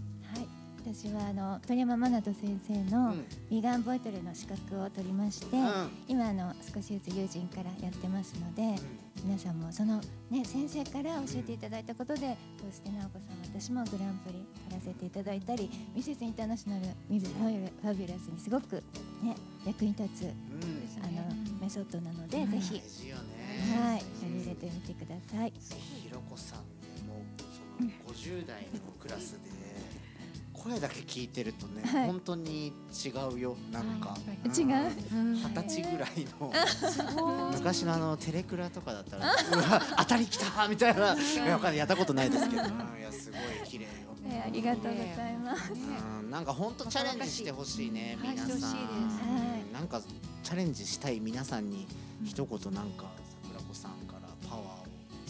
Speaker 3: い。私はあの鳥山真人先生の
Speaker 1: うん。
Speaker 3: ビガンボイトレの資格を取りまして、
Speaker 1: うん。
Speaker 3: 今あの少しずつ友人からやってますので、皆さんもそのね先生から教えていただいたことでこうして直子さん私もグランプリ取らせていただいたりミセスインターナショナルミズファビュラスにすごくね役に立つ
Speaker 1: うん。
Speaker 3: あのメソッドなので、ぜひ
Speaker 1: 大事よね。
Speaker 3: はい取り入れてみてください。
Speaker 1: ひろこさんねもうその50代のクラスで声だけ聞いてるとね、
Speaker 3: はい。
Speaker 1: 本当に違うよなんか、
Speaker 3: 違う？
Speaker 1: うん。二十歳ぐらいの 昔のあのテレクラとかだったら うわ当たりきたみたいな。いやったことないですけど、うんいやすごい綺麗よ。
Speaker 3: えありがとうございます。
Speaker 1: うん、なんか本当チャレンジしてほしいね、
Speaker 2: はい。
Speaker 1: 皆さん。
Speaker 2: してほしい
Speaker 1: なんかチャレンジしたい皆さんに一言なんか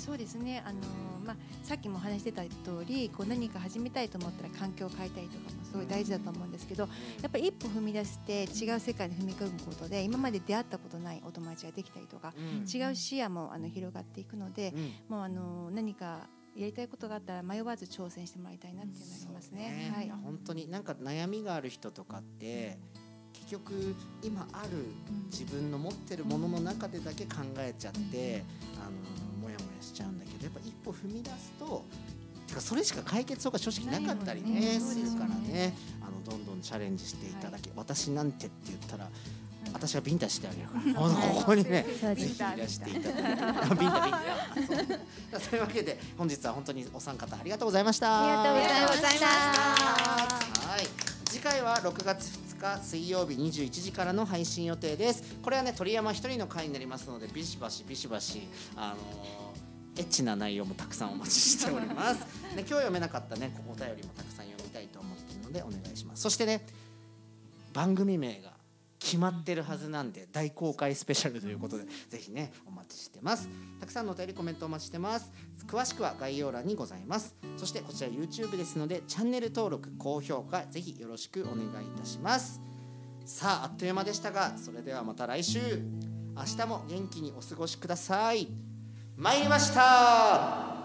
Speaker 2: そうですね。あのまあさっきもお話してた通り、こう何か始めたいと思ったら環境を変えたりとかもすごい大事だと思うんですけど、やっぱり一歩踏み出して違う世界に踏み込むことで今まで出会ったことないお友達ができたりとか、
Speaker 1: うん
Speaker 2: 違う視野もあの広がっていくので、
Speaker 1: うん
Speaker 2: もうあの何かやりたいことがあったら迷わず挑戦してもらいたいなっていうのがありますね。はい
Speaker 1: いや。本当になんか悩みがある人とかって結局今ある自分の持ってるものの中でだけ考えちゃってあの踏み出すとてかそれしか解決法が正直なかったりね
Speaker 2: ね
Speaker 1: するからね。あのどんどんチャレンジしていただけ、私なんてって言ったら私がビンタしてあげるから。ここにねぜひいらしていただいて。あ ビンタビンタ。そう。いうわけで本日は本当にお三方ありがとうございました。
Speaker 3: ありがとうございました。
Speaker 1: はい。次回は6月2日水曜日21時からの配信予定です。これはね鳥山一人の回になりますのでビシバシビシバシあのーエッチな内容もたくさんお待ちしております。ね、今日読めなかったね、お便りもたくさん読みたいと思っているのでお願いします。そしてね、番組名が決まってるはずなんで大公開スペシャルということでぜひねお待ちしてます。たくさんのお便りコメントお待ちしてます。詳しくは概要欄にございます。そしてこちら YouTube ですのでチャンネル登録高評価ぜひよろしくお願いいたします。さああっという間でしたがそれではまた来週。明日も元気にお過ごしください参りました。